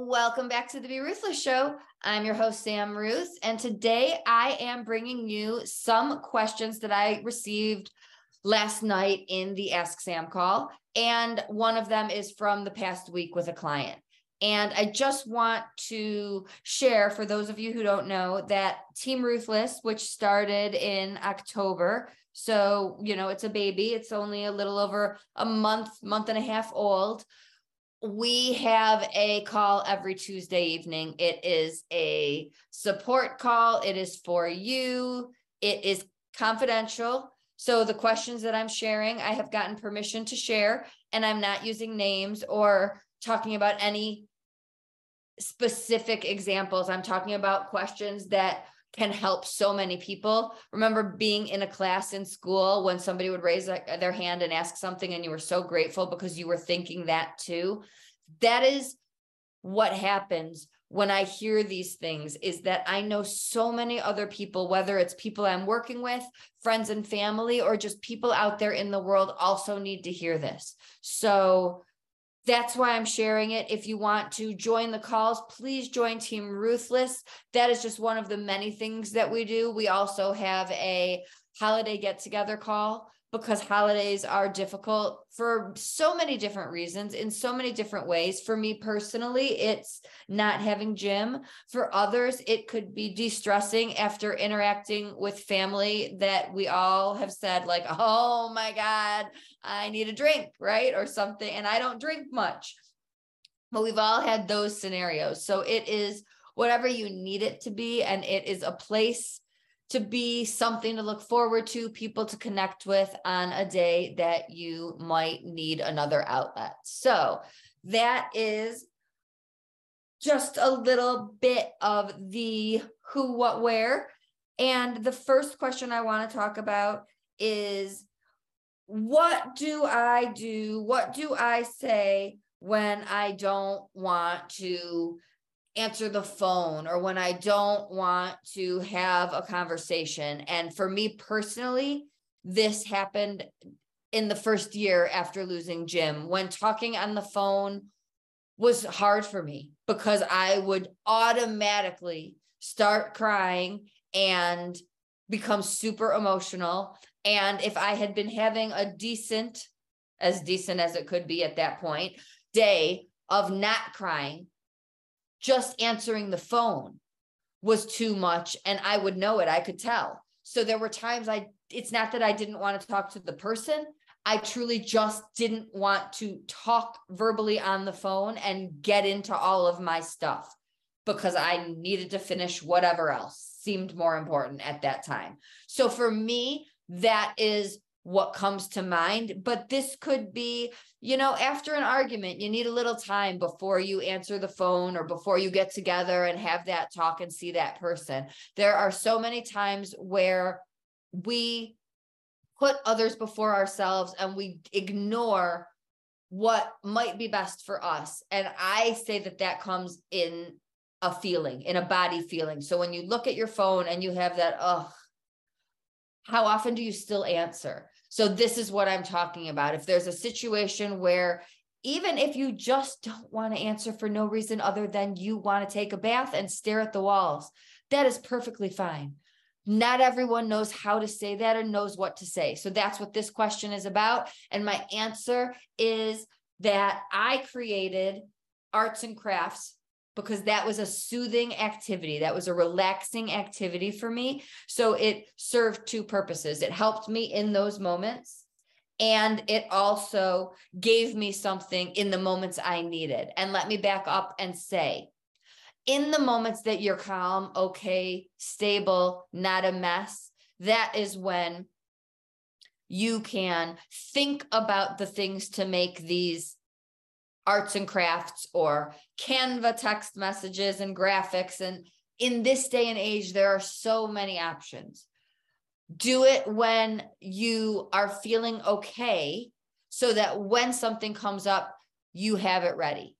Welcome back to the Be Ruthless Show. I'm your host, Sam Ruth, and today I am bringing you some questions that I received last night in the Ask Sam call. And one of them is from the past week with a client. And I just want to share for those of you who don't know that Team Ruthless, which started in October, so, you know, it's a baby, it's only a little over a month, month and a half old we have a call every Tuesday evening. It is a support call. It is for you. It is confidential. So the questions that I'm sharing, I have gotten permission to share, and I'm not using names or talking about any specific examples. I'm talking about questions that can help so many people. Remember being in a class in school when somebody would raise their hand and ask something, and you were so grateful because you were thinking that too. That is what happens when I hear these things is that I know so many other people, whether it's people I'm working with, friends and family, or just people out there in the world also need to hear this. So that's why I'm sharing it. If you want to join the calls, please join Team Ruthless. That is just one of the many things that we do. We also have a holiday get together call because holidays are difficult for so many different reasons in so many different ways. For me personally, it's not having Jim. For others, it could be de stressing after interacting with family that we all have said, like, oh my God, I need a drink, right? Or something. And I don't drink much. But we've all had those scenarios. So it is whatever you need it to be. And it is a place to be something to look forward to, people to connect with on a day that you might need another outlet. So that is just a little bit of the who, what, where. And the first question I want to talk about is what do I do? What do I say when I don't want to answer the phone or when I don't want to have a conversation. And for me personally, this happened in the first year after losing Jim when talking on the phone was hard for me because I would automatically start crying and become super emotional. And if I had been having a decent, as decent as it could be at that point, day of not crying, just answering the phone was too much and I would know it. I could tell. So there were times I, it's not that I didn't want to talk to the person. I truly just didn't want to talk verbally on the phone and get into all of my stuff because I needed to finish whatever else seemed more important at that time. So for me, that is what comes to mind. But this could be, you know, after an argument, you need a little time before you answer the phone or before you get together and have that talk and see that person. There are so many times where we put others before ourselves and we ignore what might be best for us. And I say that that comes in a feeling, in a body feeling. So when you look at your phone and you have that, oh, how often do you still answer? So, this is what I'm talking about. If there's a situation where even if you just don't want to answer for no reason other than you want to take a bath and stare at the walls, that is perfectly fine. Not everyone knows how to say that or knows what to say. So that's what this question is about. And my answer is that I created arts and crafts because that was a soothing activity. That was a relaxing activity for me. So it served two purposes. It helped me in those moments. And it also gave me something in the moments I needed. And let me back up and say, in the moments that you're calm, okay, stable, not a mess, that is when you can think about the things to make these arts and crafts or Canva text messages and graphics and in this day and age, there are so many options. Do it when you are feeling okay so that when something comes up, you have it ready.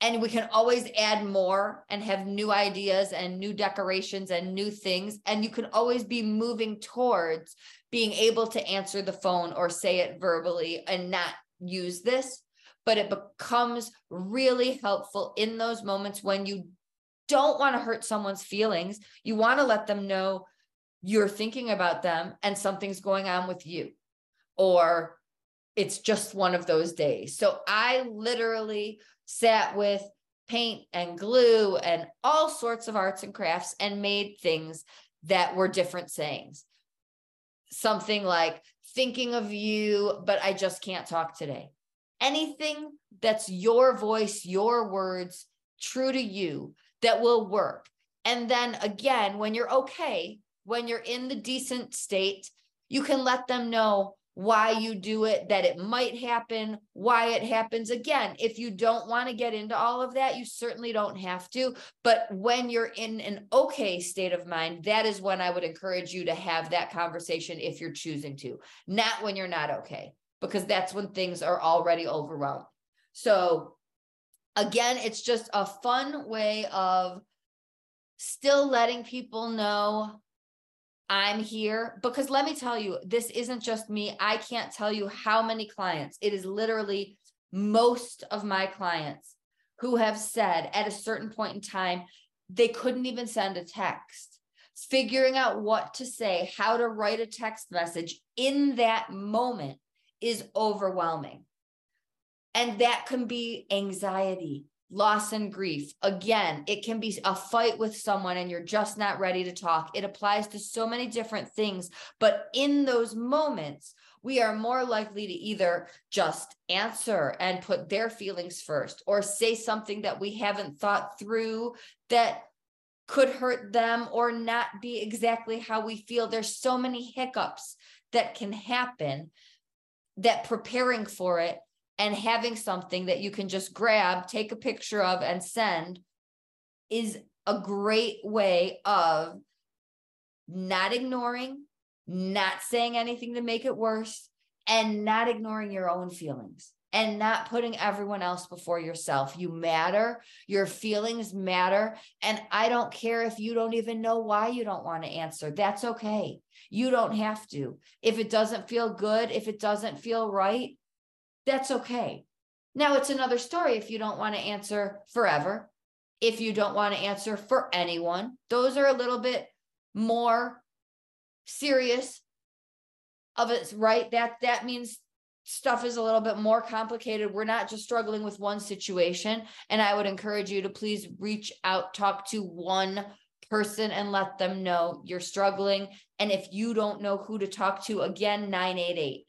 And we can always add more and have new ideas and new decorations and new things. And you can always be moving towards being able to answer the phone or say it verbally and not use this. But it becomes really helpful in those moments when you don't want to hurt someone's feelings. You want to let them know you're thinking about them and something's going on with you. Or it's just one of those days. So I literally sat with paint and glue and all sorts of arts and crafts and made things that were different sayings. Something like thinking of you, but I just can't talk today. Anything that's your voice, your words, true to you that will work. And then again, when you're okay, when you're in the decent state, you can let them know why you do it, that it might happen, why it happens. Again, if you don't want to get into all of that, you certainly don't have to. But when you're in an okay state of mind, that is when I would encourage you to have that conversation if you're choosing to, not when you're not okay, because that's when things are already overwhelmed. So, again, it's just a fun way of still letting people know I'm here because let me tell you, this isn't just me. I can't tell you how many clients, it is literally most of my clients who have said at a certain point in time, they couldn't even send a text. Figuring out what to say, how to write a text message in that moment is overwhelming. And that can be anxiety, loss and grief. Again, it can be a fight with someone and you're just not ready to talk. It applies to so many different things. But in those moments, we are more likely to either just answer and put their feelings first or say something that we haven't thought through that could hurt them or not be exactly how we feel. There's so many hiccups that can happen that preparing for it and having something that you can just grab, take a picture of, and send is a great way of not ignoring, not saying anything to make it worse, and not ignoring your own feelings and not putting everyone else before yourself. You matter, your feelings matter. And I don't care if you don't even know why you don't want to answer. That's okay. You don't have to. If it doesn't feel good, if it doesn't feel right, that's okay. Now it's another story if you don't want to answer forever, if you don't want to answer for anyone. Those are a little bit more serious of it, right? That that means stuff is a little bit more complicated. We're not just struggling with one situation. And I would encourage you to please reach out, talk to one person and let them know you're struggling. And if you don't know who to talk to, again, 988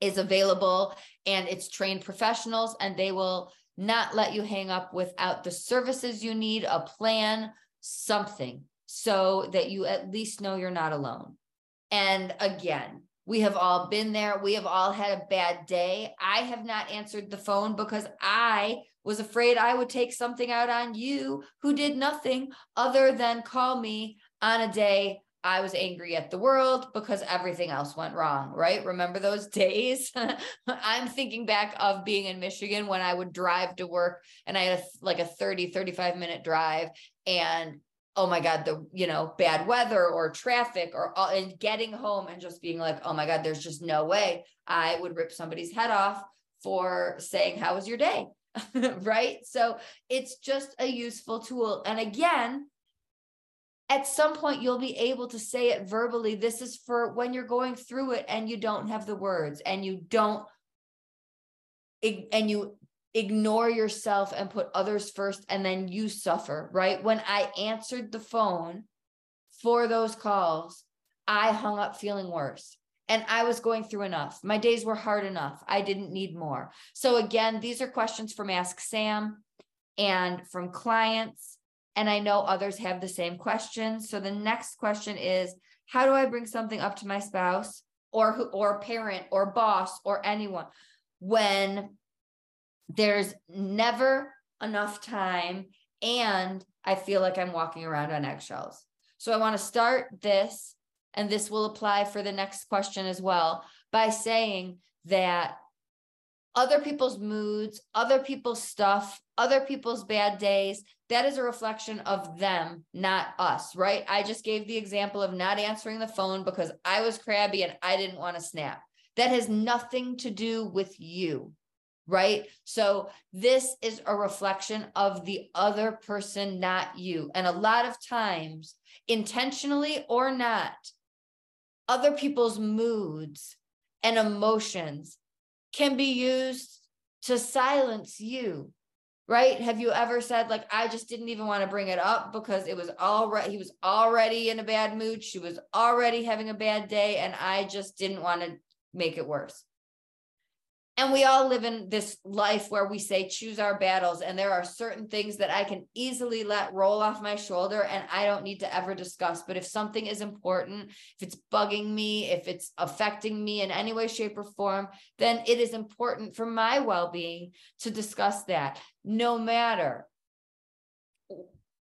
is available and it's trained professionals and they will not let you hang up without the services you need, a plan, something so that you at least know you're not alone. And again, we have all been there. We have all had a bad day. I have not answered the phone because I was afraid I would take something out on you who did nothing other than call me on a day I was angry at the world because everything else went wrong, right? Remember those days? I'm thinking back of being in Michigan when I would drive to work and I had a, like a 30, 35 minute drive and oh my god the you know bad weather or traffic or all, and getting home and just being like oh my god there's just no way i would rip somebody's head off for saying how was your day? Right? So it's just a useful tool. And again at some point you'll be able to say it verbally this is for when you're going through it and you don't have the words and you don't and you ignore yourself and put others first and then you suffer right? When i answered the phone for those calls i hung up feeling worse and i was going through enough. My days were hard enough. I didn't need more. So again these are questions from ask sam and from clients and I know others have the same questions. So the next question is how do I bring something up to my spouse or who or parent or boss or anyone when there's never enough time and I feel like I'm walking around on eggshells. So I want to start this, and this will apply for the next question as well, by saying that other people's moods, other people's stuff, other people's bad days, that is a reflection of them, not us, right? I just gave the example of not answering the phone because I was crabby and I didn't want to snap. That has nothing to do with you, right? So this is a reflection of the other person, not you. And a lot of times, intentionally or not, other people's moods and emotions can be used to silence you right have you ever said like i just didn't even want to bring it up because it was already he was already in a bad mood she was already having a bad day and i just didn't want to make it worse and we all live in this life where we say choose our battles. And there are certain things that i can easily let roll off my shoulder and i don't need to ever discuss. But if something is important if it's bugging me if it's affecting me in any way shape or form then it is important for my well-being to discuss that no matter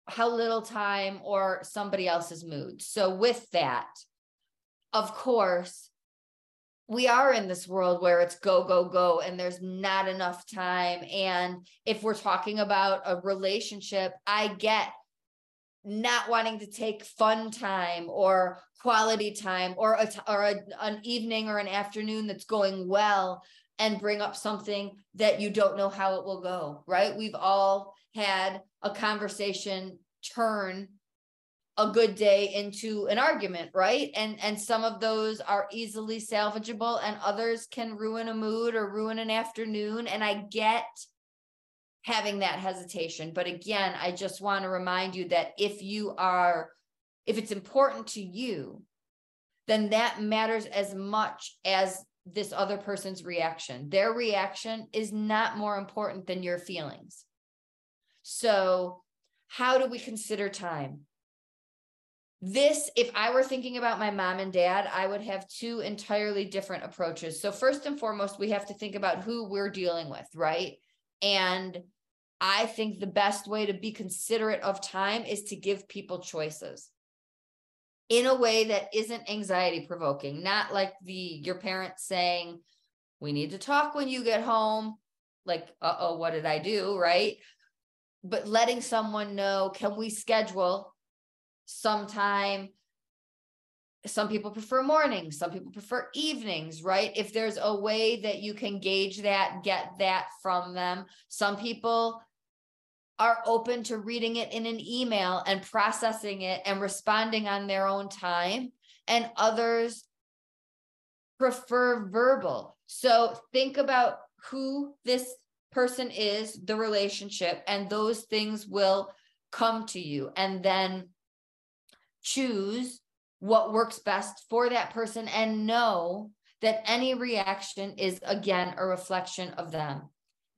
how little time or somebody else's mood. So with that of course we are in this world where it's go go go and there's not enough time. And if we're talking about a relationship i get not wanting to take fun time or quality time or a, or a, an evening or an afternoon that's going well and bring up something that you don't know how it will go right? We've all had a conversation turn a good day into an argument right? And and some of those are easily salvageable and others can ruin a mood or ruin an afternoon. And i get having that hesitation but again i just want to remind you that if you are if it's important to you then that matters as much as this other person's reaction. Their reaction is not more important than your feelings. So how do we consider time this if i were thinking about my mom and dad i would have two entirely different approaches. So first and foremost we have to think about who we're dealing with right? And i think the best way to be considerate of time is to give people choices in a way that isn't anxiety provoking not like the your parents saying we need to talk when you get home. Like uh-oh what did i do? Right? But letting someone know can we schedule sometime some people prefer mornings some people prefer evenings right? If there's a way that you can gauge that get that from them. Some people are open to reading it in an email and processing it and responding on their own time and others prefer verbal. So think about who this person is the relationship and those things will come to you. And then choose what works best for that person and know that any reaction is again a reflection of them,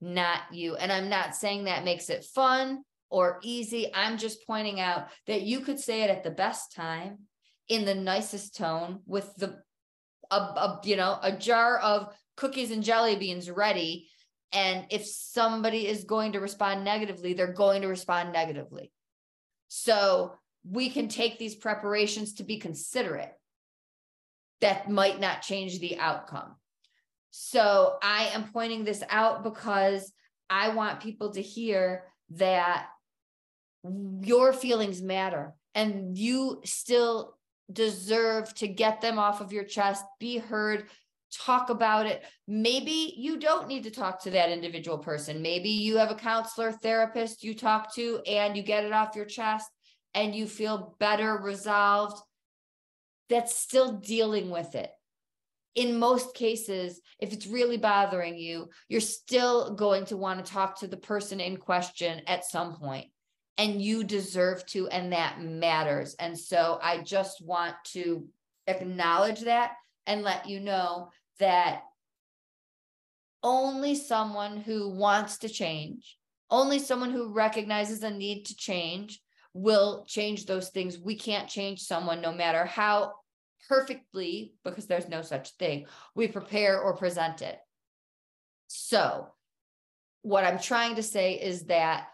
not you. And I'm not saying that makes it fun or easy. I'm just pointing out that you could say it at the best time in the nicest tone with the a, a you know a jar of cookies and jelly beans ready and if somebody is going to respond negatively they're going to respond negatively so we can take these preparations to be considerate that might not change the outcome. So I am pointing this out because I want people to hear that your feelings matter and you still deserve to get them off of your chest, be heard, talk about it. Maybe you don't need to talk to that individual person. Maybe you have a counselor, therapist you talk to, and you get it off your chest and you feel better resolved, that's still dealing with it. In most cases, if it's really bothering you, you're still going to want to talk to the person in question at some point, and you deserve to, and that matters. And so I just want to acknowledge that and let you know that only someone who wants to change, only someone who recognizes a need to change will change those things. We can't change someone no matter how perfectly, because there's no such thing, we prepare or present it. So, what I'm trying to say is that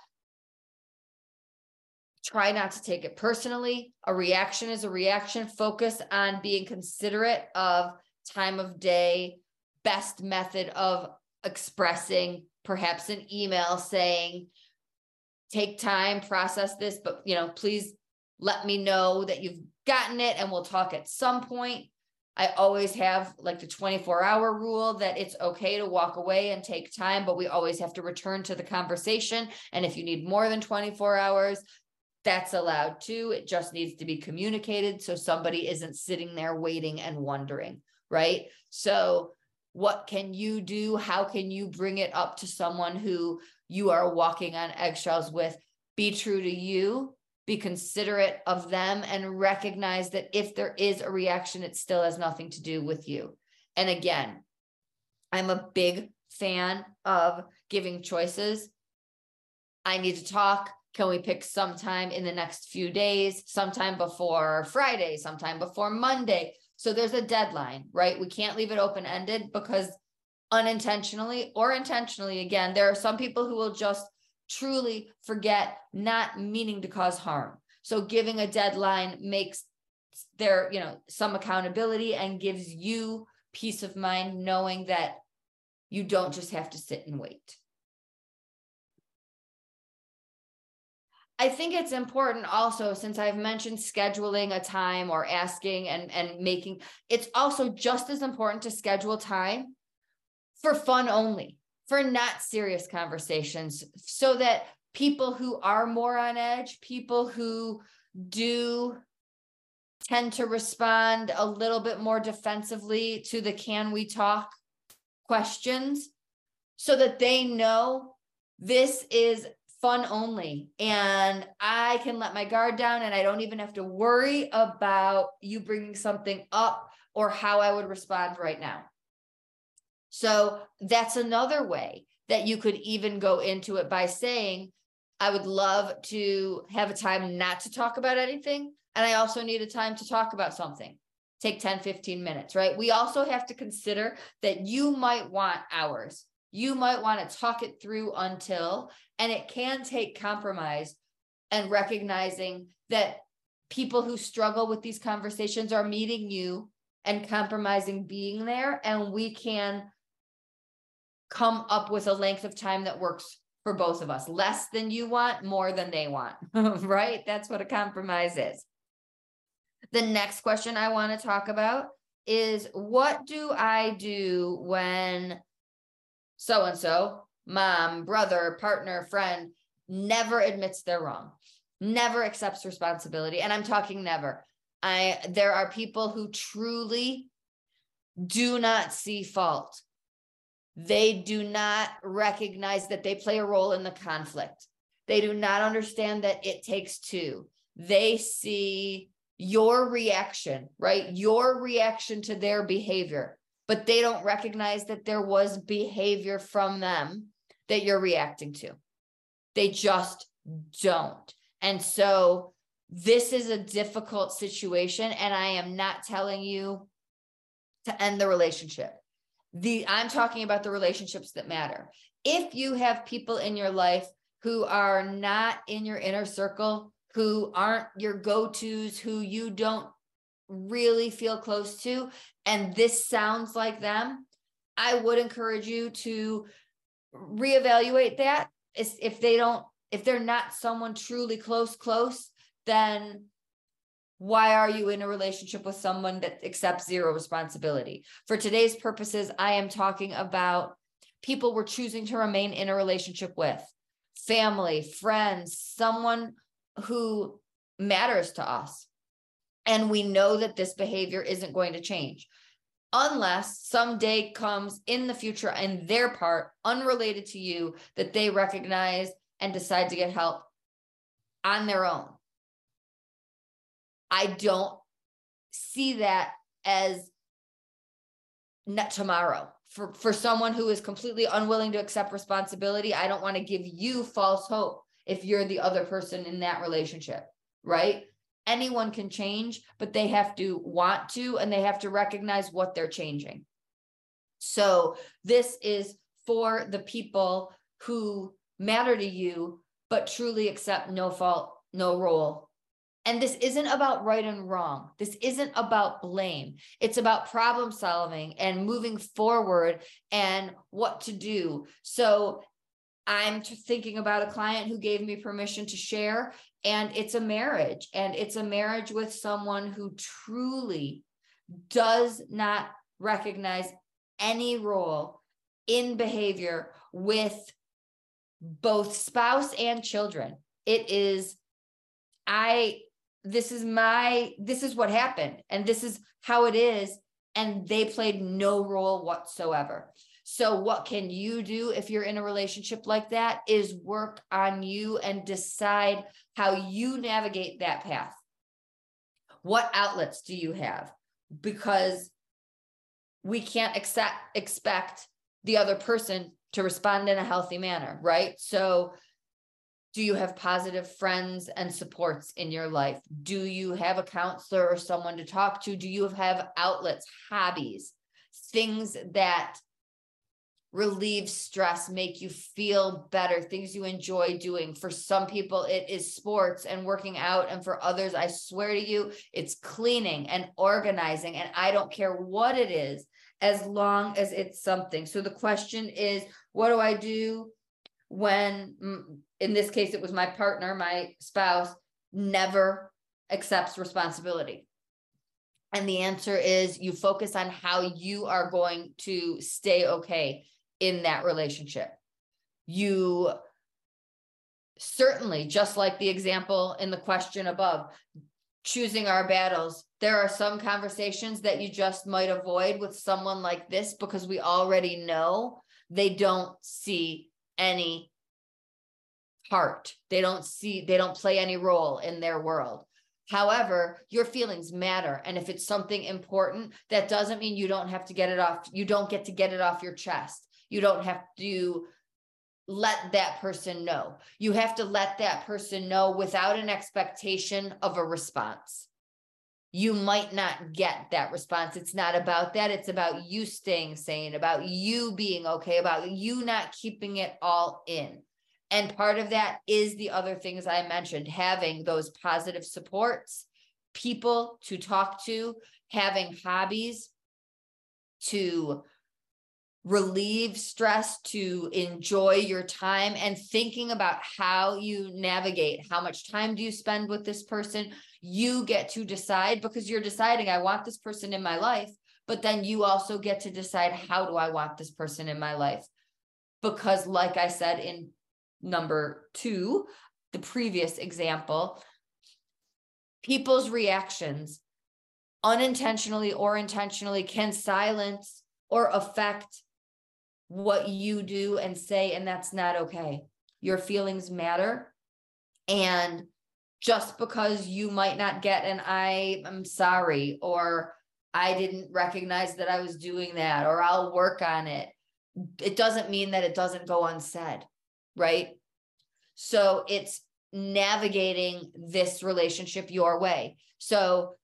try not to take it personally. A reaction is a reaction. Focus on being considerate of time of day, best method of expressing, perhaps an email saying, take time, process this, but you know, please let me know that you've gotten it and we'll talk at some point. I always have like the 24 hour rule that it's okay to walk away and take time, but we always have to return to the conversation. And if you need more than 24 hours, that's allowed too. It just needs to be communicated so somebody isn't sitting there waiting and wondering, right? So, what can you do? How can you bring it up to someone who you are walking on eggshells with? Be true to you, be considerate of them, and recognize that if there is a reaction, it still has nothing to do with you. And again, I'm a big fan of giving choices. I need to talk. Can we pick sometime in the next few days, sometime before Friday, sometime before Monday? So there's a deadline, right? We can't leave it open ended because unintentionally or intentionally, again, there are some people who will just truly forget, not meaning to cause harm. So giving a deadline makes there, you know, some accountability and gives you peace of mind knowing that you don't just have to sit and wait. I think it's important also since I've mentioned scheduling a time or asking and and making it's also just as important to schedule time for fun only, for not serious conversations so that people who are more on edge, people who do tend to respond a little bit more defensively to the can we talk questions so that they know this is fun only and I can let my guard down and I don't even have to worry about you bringing something up or how I would respond right now. So that's another way that you could even go into it by saying, I would love to have a time not to talk about anything. And I also need a time to talk about something. Take 10, 15 minutes, right? We also have to consider that you might want hours you might want to talk it through until, and it can take compromise and recognizing that people who struggle with these conversations are meeting you and compromising being there. And we can come up with a length of time that works for both of us less than you want, more than they want, right? That's what a compromise is. The next question I want to talk about is what do I do when so and so, mom, brother, partner, friend, never admits they're wrong, never accepts responsibility. And I'm talking never. I there are people who truly do not see fault. They do not recognize that they play a role in the conflict. They do not understand that it takes two. They see your reaction, right? Your reaction to their behavior but they don't recognize that there was behavior from them that you're reacting to. They just don't. And so this is a difficult situation and I am not telling you to end the relationship. The I'm talking about the relationships that matter. If you have people in your life who are not in your inner circle, who aren't your go-tos, who you don't really feel close to, and this sounds like them, I would encourage you to reevaluate that. If they don't, if they're not someone truly close, close, then why are you in a relationship with someone that accepts zero responsibility? For today's purposes, I am talking about people we're choosing to remain in a relationship with family, friends, someone who matters to us and we know that this behavior isn't going to change unless some day comes in the future and their part unrelated to you that they recognize and decide to get help on their own. I don't see that as not tomorrow. For, for someone who is completely unwilling to accept responsibility, I don't want to give you false hope if you're the other person in that relationship, right? anyone can change, but they have to want to and they have to recognize what they're changing. So this is for the people who matter to you, but truly accept no fault, no role. And this isn't about right and wrong. This isn't about blame. It's about problem solving and moving forward and what to do. So I'm thinking about a client who gave me permission to share, and it's a marriage, and it's a marriage with someone who truly does not recognize any role in behavior with both spouse and children. It is, I, this is my, this is what happened, and this is how it is. And they played no role whatsoever. So, what can you do if you're in a relationship like that? Is work on you and decide how you navigate that path. What outlets do you have? Because we can't accept, expect the other person to respond in a healthy manner, right? So, do you have positive friends and supports in your life? Do you have a counselor or someone to talk to? Do you have outlets, hobbies, things that relieve stress, make you feel better, things you enjoy doing. For some people, it is sports and working out. And for others, I swear to you, it's cleaning and organizing. And I don't care what it is, as long as it's something. So the question is, what do I do when, mm, in this case, it was my partner, my spouse, never accepts responsibility? And the answer is you focus on how you are going to stay okay in that relationship. You certainly, just like the example in the question above, choosing our battles. There are some conversations that you just might avoid with someone like this because we already know they don't see any part. They don't see, they don't play any role in their world. However, your feelings matter. And if it's something important, that doesn't mean you don't have to get it off. You don't get to get it off your chest. You don't have to let that person know. You have to let that person know without an expectation of a response. You might not get that response. It's not about that. It's about you staying sane, about you being okay, about you not keeping it all in. And part of that is the other things I mentioned having those positive supports, people to talk to, having hobbies to relieve stress, to enjoy your time, and thinking about how you navigate. How much time do you spend with this person? You get to decide because you're deciding, I want this person in my life. But then you also get to decide, how do I want this person in my life? Because, like I said in number two, the previous example, people's reactions unintentionally or intentionally can silence or affect what you do and say, and that's not okay. Your feelings matter. And just because you might not get an I am sorry, or I didn't recognize that I was doing that, or I'll work on it, it doesn't mean that it doesn't go unsaid, right? So it's navigating this relationship your way. So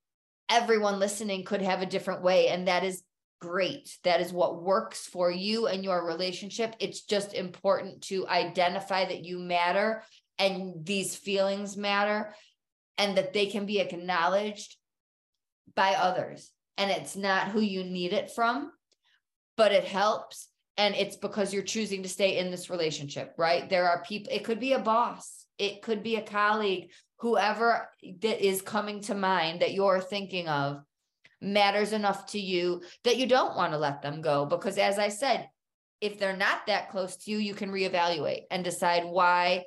everyone listening could have a different way, and that is great. That is what works for you and your relationship. It's just important to identify that you matter and these feelings matter and that they can be acknowledged by others. And it's not who you need it from, but it helps. And it's because you're choosing to stay in this relationship, right? There are people, it could be a boss, it could be a colleague, whoever that is coming to mind that you're thinking of matters enough to you that you don't want to let them go. Because as I said, if they're not that close to you, you can reevaluate and decide why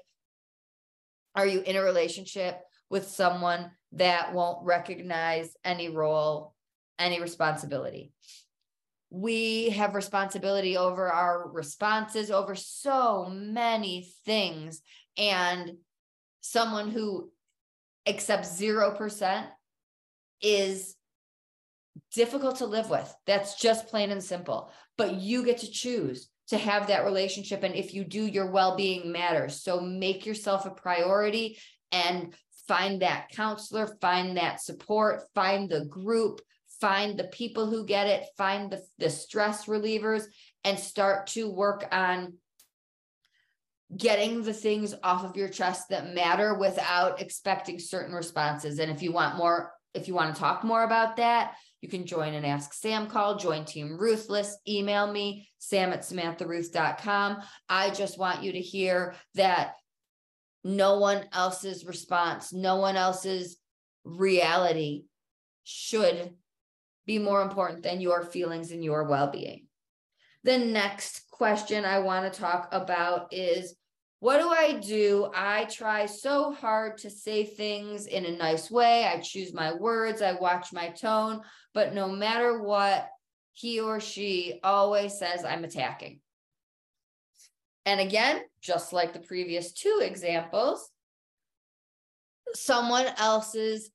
are you in a relationship with someone that won't recognize any role, any responsibility. We have responsibility over our responses, over so many things. And someone who accepts 0% is difficult to live with. That's just plain and simple. But you get to choose to have that relationship. And if you do, your well being matters. So make yourself a priority and find that counselor, find that support, find the group, find the people who get it, find the, the stress relievers, and start to work on getting the things off of your chest that matter without expecting certain responses. And if you want more, if you want to talk more about that, you can join an Ask Sam call, join Team Ruthless, email me, sam at samantharuth.com. I just want you to hear that no one else's response, no one else's reality should be more important than your feelings and your well being. The next question I want to talk about is what do I do? I try so hard to say things in a nice way. I choose my words, I watch my tone, but no matter what, he or she always says I'm attacking. And again, just like the previous two examples, someone else's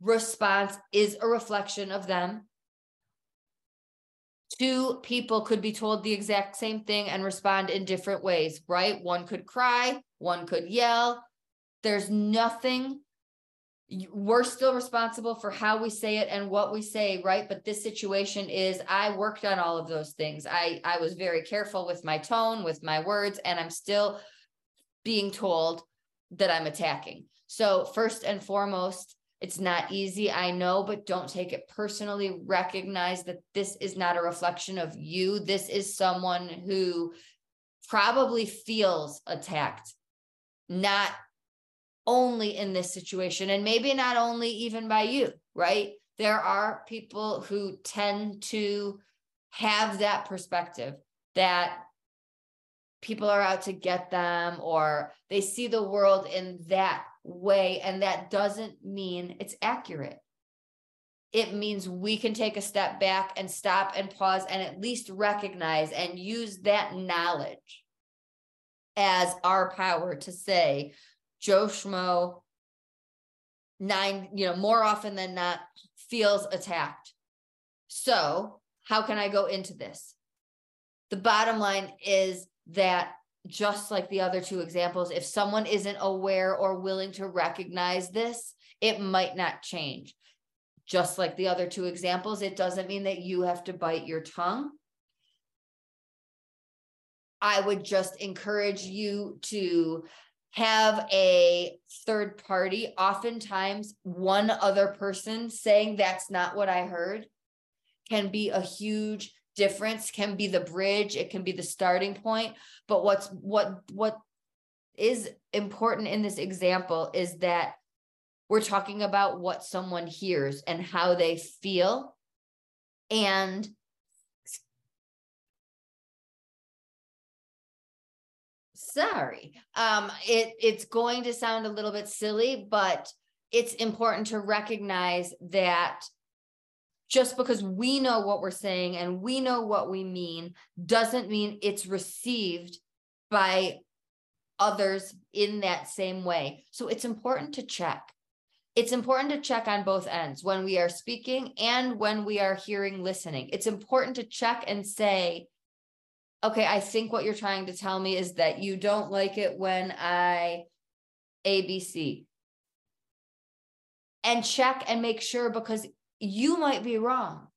response is a reflection of them. Two people could be told the exact same thing and respond in different ways, right? One could cry, one could yell. There's nothing we're still responsible for how we say it and what we say right but this situation is i worked on all of those things i i was very careful with my tone with my words and i'm still being told that i'm attacking so first and foremost it's not easy i know but don't take it personally recognize that this is not a reflection of you this is someone who probably feels attacked not only in this situation and maybe not only even by you, right? There are people who tend to have that perspective that people are out to get them or they see the world in that way. And that doesn't mean it's accurate. It means we can take a step back and stop and pause and at least recognize and use that knowledge as our power to say, Joe Schmo, nine, you know, more often than not, feels attacked. So, how can I go into this? The bottom line is that just like the other two examples, if someone isn't aware or willing to recognize this, it might not change. Just like the other two examples, it doesn't mean that you have to bite your tongue. I would just encourage you to have a third party, oftentimes one other person saying that's not what I heard can be a huge difference, can be the bridge, it can be the starting point. But what's what what is important in this example is that we're talking about what someone hears and how they feel. And sorry. Um, it it's going to sound a little bit silly, but it's important to recognize that just because we know what we're saying and we know what we mean doesn't mean it's received by others in that same way. So it's important to check. It's important to check on both ends when we are speaking and when we are hearing, listening. It's important to check and say, okay, I think what you're trying to tell me is that you don't like it when I ABC. And check and make sure because you might be wrong.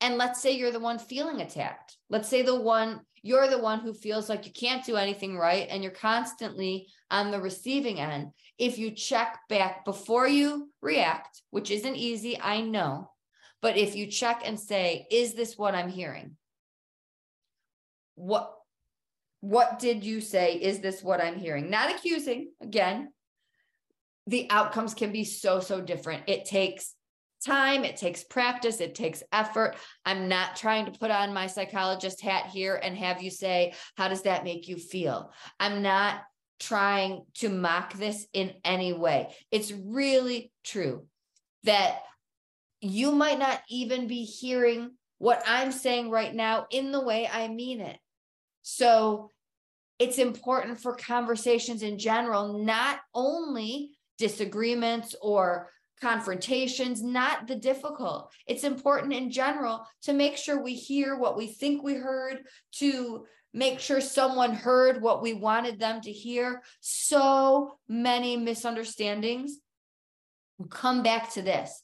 And let's say you're the one feeling attacked. Let's say the one, you're the one who feels like you can't do anything right and you're constantly on the receiving end. If you check back before you react, which isn't easy, I know, but if you check and say, is this what I'm hearing? what what did you say is this what i'm hearing not accusing again the outcomes can be so so different it takes time it takes practice it takes effort. I'm not trying to put on my psychologist hat here and have you say how does that make you feel? I'm not trying to mock this in any way. It's really true that you might not even be hearing what i'm saying right now in the way i mean it. So it's important for conversations in general, not only disagreements or confrontations, not the difficult. It's important in general to make sure we hear what we think we heard, to make sure someone heard what we wanted them to hear. So many misunderstandings come back to this.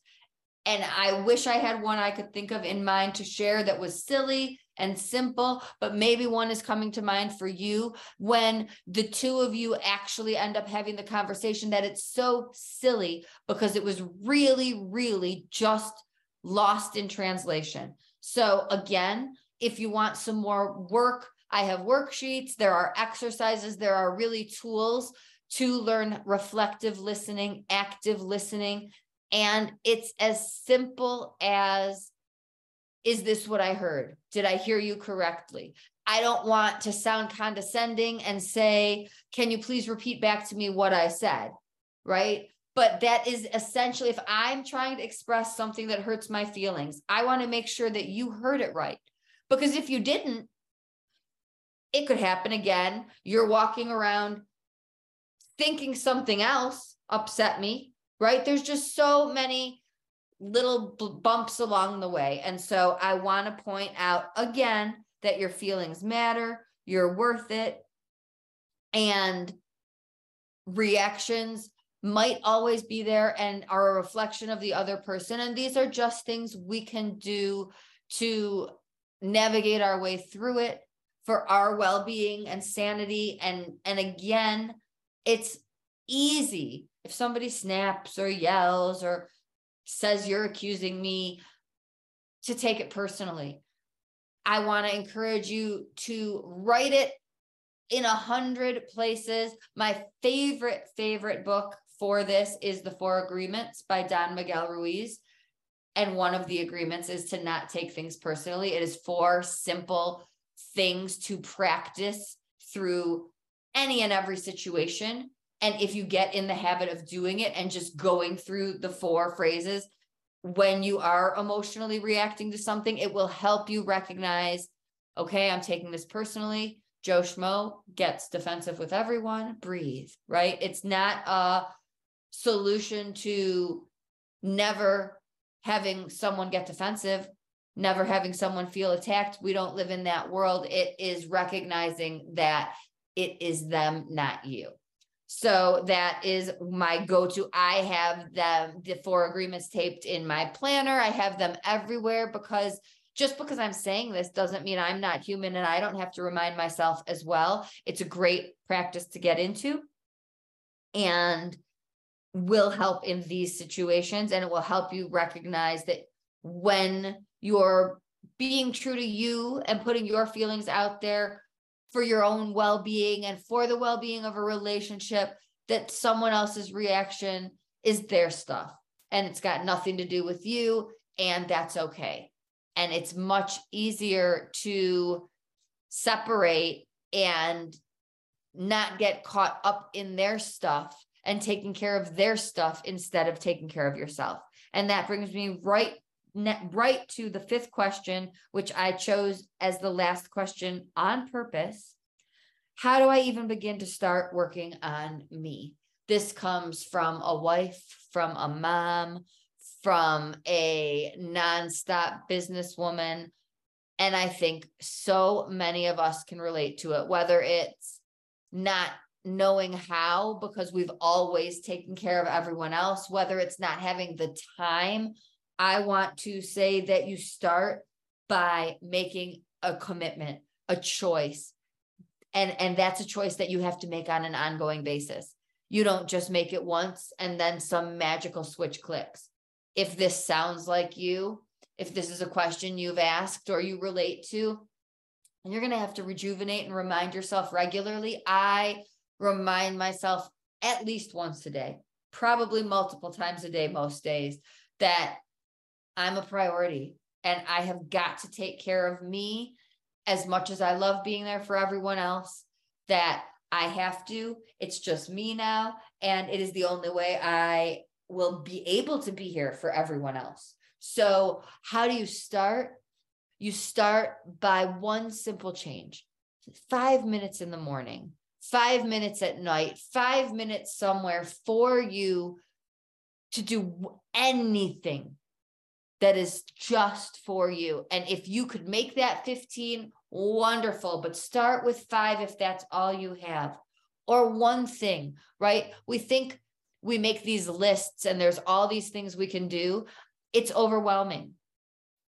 And I wish I had one I could think of in mind to share that was silly and simple, but maybe one is coming to mind for you when the two of you actually end up having the conversation that it's so silly because it was really, really just lost in translation. So, again, if you want some more work, I have worksheets, there are exercises, there are really tools to learn reflective listening, active listening. And it's as simple as is this what I heard? Did I hear you correctly? I don't want to sound condescending and say, can you please repeat back to me what I said? Right. But that is essentially if I'm trying to express something that hurts my feelings, I want to make sure that you heard it right. Because if you didn't, it could happen again. You're walking around thinking something else upset me, right? There's just so many little bumps along the way. And so I want to point out again that your feelings matter, you're worth it, and reactions might always be there and are a reflection of the other person. And these are just things we can do to navigate our way through it for our well-being and sanity and and again it's easy if somebody snaps or yells or says you're accusing me to take it personally. I want to encourage you to write it in a hundred places. My favorite, favorite book for this is The Four Agreements by Don Miguel Ruiz. And one of the agreements is to not take things personally. It is four simple things to practice through any and every situation and if you get in the habit of doing it and just going through the four phrases when you are emotionally reacting to something, it will help you recognize, okay, I'm taking this personally. Joe Schmo gets defensive with everyone, breathe, right? It's not a solution to never having someone get defensive, never having someone feel attacked. We don't live in that world. It is recognizing that it is them, not you. So that is my go-to. I have them, the four agreements taped in my planner. I have them everywhere because just because I'm saying this doesn't mean I'm not human and I don't have to remind myself as well. It's a great practice to get into and will help in these situations. And it will help you recognize that when you're being true to you and putting your feelings out there, for your own well-being and for the well-being of a relationship that someone else's reaction is their stuff. And it's got nothing to do with you and that's okay. And it's much easier to separate and not get caught up in their stuff and taking care of their stuff instead of taking care of yourself. And that brings me right right to the fifth question, which I chose as the last question on purpose. How do I even begin to start working on me? This comes from a wife, from a mom, from a nonstop businesswoman. And I think so many of us can relate to it, whether it's not knowing how because we've always taken care of everyone else, whether it's not having the time I want to say that you start by making a commitment, a choice. And, and that's a choice that you have to make on an ongoing basis. You don't just make it once and then some magical switch clicks. If this sounds like you, if this is a question you've asked or you relate to, you're going to have to rejuvenate and remind yourself regularly. I remind myself at least once a day, probably multiple times a day, most days, that I'm a priority and I have got to take care of me as much as I love being there for everyone else that I have to. It's just me now. And it is the only way I will be able to be here for everyone else. So, how do you start? You start by one simple change five minutes in the morning, five minutes at night, five minutes somewhere for you to do anything that is just for you. And if you could make that 15, wonderful, but start with five if that's all you have, or one thing, right? We think we make these lists and there's all these things we can do. It's overwhelming.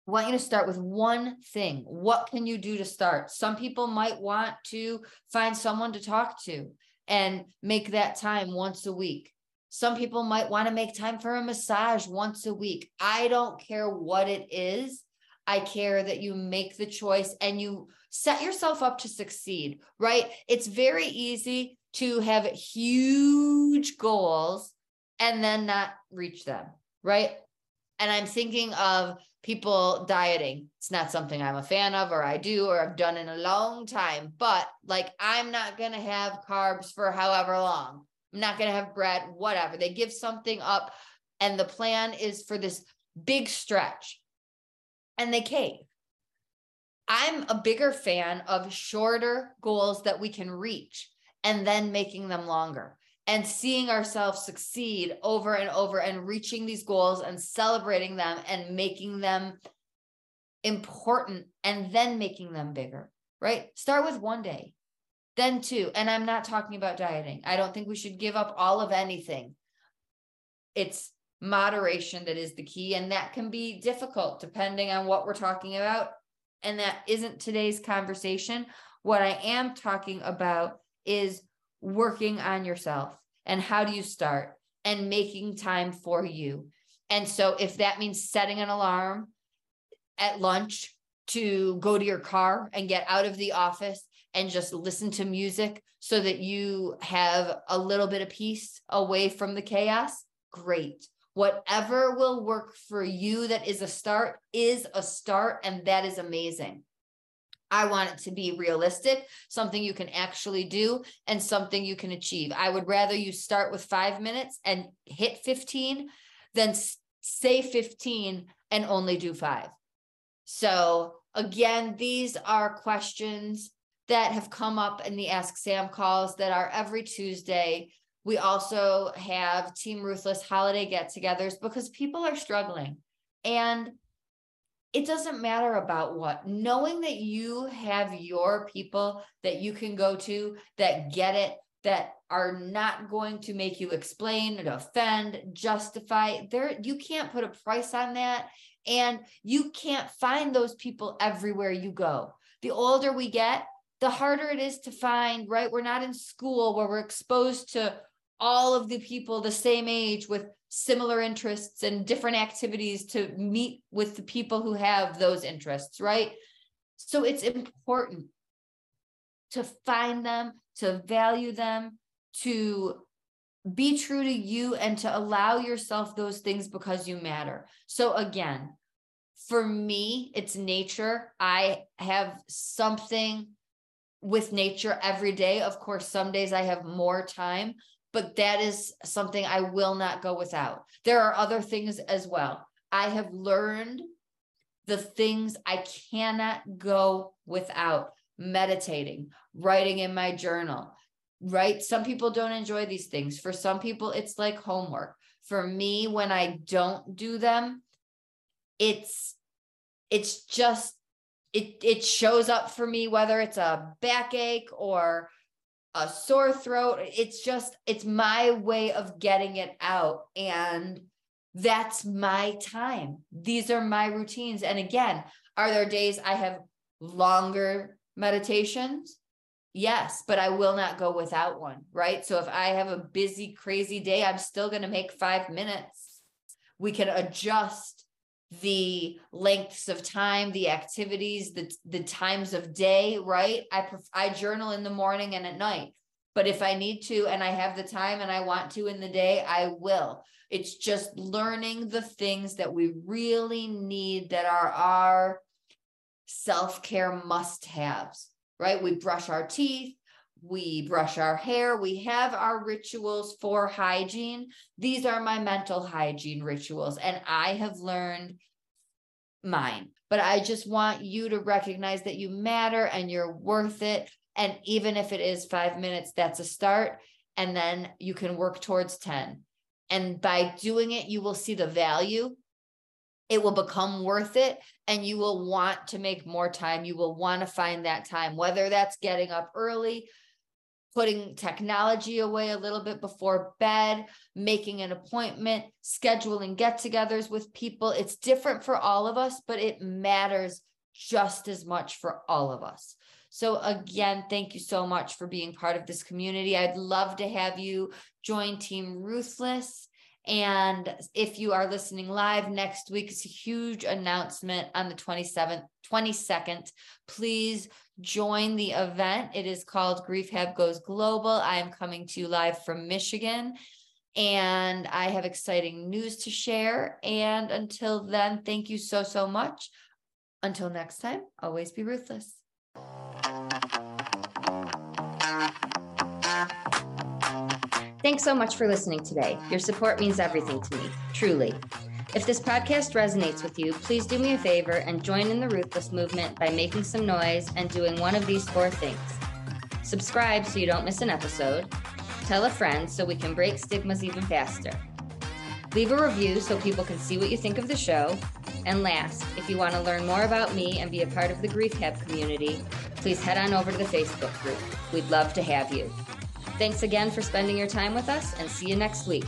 I want you to start with one thing. What can you do to start? Some people might want to find someone to talk to and make that time once a week. Some people might want to make time for a massage once a week. I don't care what it is. I care that you make the choice and you set yourself up to succeed, right? It's very easy to have huge goals and then not reach them, right? And I'm thinking of people dieting. It's not something I'm a fan of, or I do, or I've done in a long time. But like, I'm not going to have carbs for however long. I'm not going to have bread, whatever. They give something up, and the plan is for this big stretch, and they cave. I'm a bigger fan of shorter goals that we can reach and then making them longer and seeing ourselves succeed over and over and reaching these goals and celebrating them and making them important and then making them bigger, right? Start with one day, then two. And I'm not talking about dieting. I don't think we should give up all of anything. It's moderation that is the key. And that can be difficult depending on what we're talking about. And that isn't today's conversation. What I am talking about is working on yourself and how do you start and making time for you. And so if that means setting an alarm at lunch to go to your car and get out of the office and just listen to music so that you have a little bit of peace away from the chaos, great. Whatever will work for you that is a start is a start, and that is amazing. I want it to be realistic, something you can actually do, and something you can achieve. I would rather you start with five minutes and hit 15 than say 15 and only do five. So, again, these are questions that have come up in the Ask Sam calls that are every Tuesday. We also have Team Ruthless holiday get togethers because people are struggling. And it doesn't matter about what knowing that you have your people that you can go to that get it that are not going to make you explain offend justify there you can't put a price on that and you can't find those people everywhere you go the older we get the harder it is to find right we're not in school where we're exposed to all of the people the same age with similar interests and different activities to meet with the people who have those interests, right? So it's important to find them, to value them, to be true to you and to allow yourself those things because you matter. So again, for me, it's nature. I have something with nature every day. Of course, some days I have more time, but that is something I will not go without. There are other things as well. I have learned the things I cannot go without meditating, writing in my journal, right? Some people don't enjoy these things. For some people, it's like homework. For me, when I don't do them, it's it's just it it shows up for me whether it's a backache or a sore throat. It's just, it's my way of getting it out. And that's my time. These are my routines. And again, are there days I have longer meditations? Yes, but I will not go without one, right? So if I have a busy, crazy day, I'm still going to make five minutes. We can adjust the lengths of time, the activities, the the times of day, right? I pref- I journal in the morning and at night. But if I need to and I have the time and I want to in the day, I will. It's just learning the things that we really need that are our self-care must-haves, right? We brush our teeth, we brush our hair, we have our rituals for hygiene. These are my mental hygiene rituals, and I have learned mine. But I just want you to recognize that you matter and you're worth it. And even if it is five minutes, that's a start. And then you can work towards 10. And by doing it, you will see the value. It will become worth it. And you will want to make more time. You will want to find that time, whether that's getting up early, putting technology away a little bit before bed, making an appointment, scheduling get togethers with people. It's different for all of us, but it matters just as much for all of us. So, again, thank you so much for being part of this community. I'd love to have you join Team Ruthless. And if you are listening live next week, it's a huge announcement on the 27th, 22nd. Please join the event. It is called Griefhab Goes Global. I am coming to you live from Michigan and I have exciting news to share. And until then, thank you so, so much. Until next time, always be ruthless. Thanks so much for listening today. Your support means everything to me, truly. If this podcast resonates with you, please do me a favor and join in the Ruthless movement by making some noise and doing one of these four things. Subscribe so you don't miss an episode. Tell a friend so we can break stigmas even faster. Leave a review so people can see what you think of the show. And last, if you want to learn more about me and be a part of the Griefhab community, please head on over to the Facebook group. We'd love to have you. Thanks again for spending your time with us and see you next week.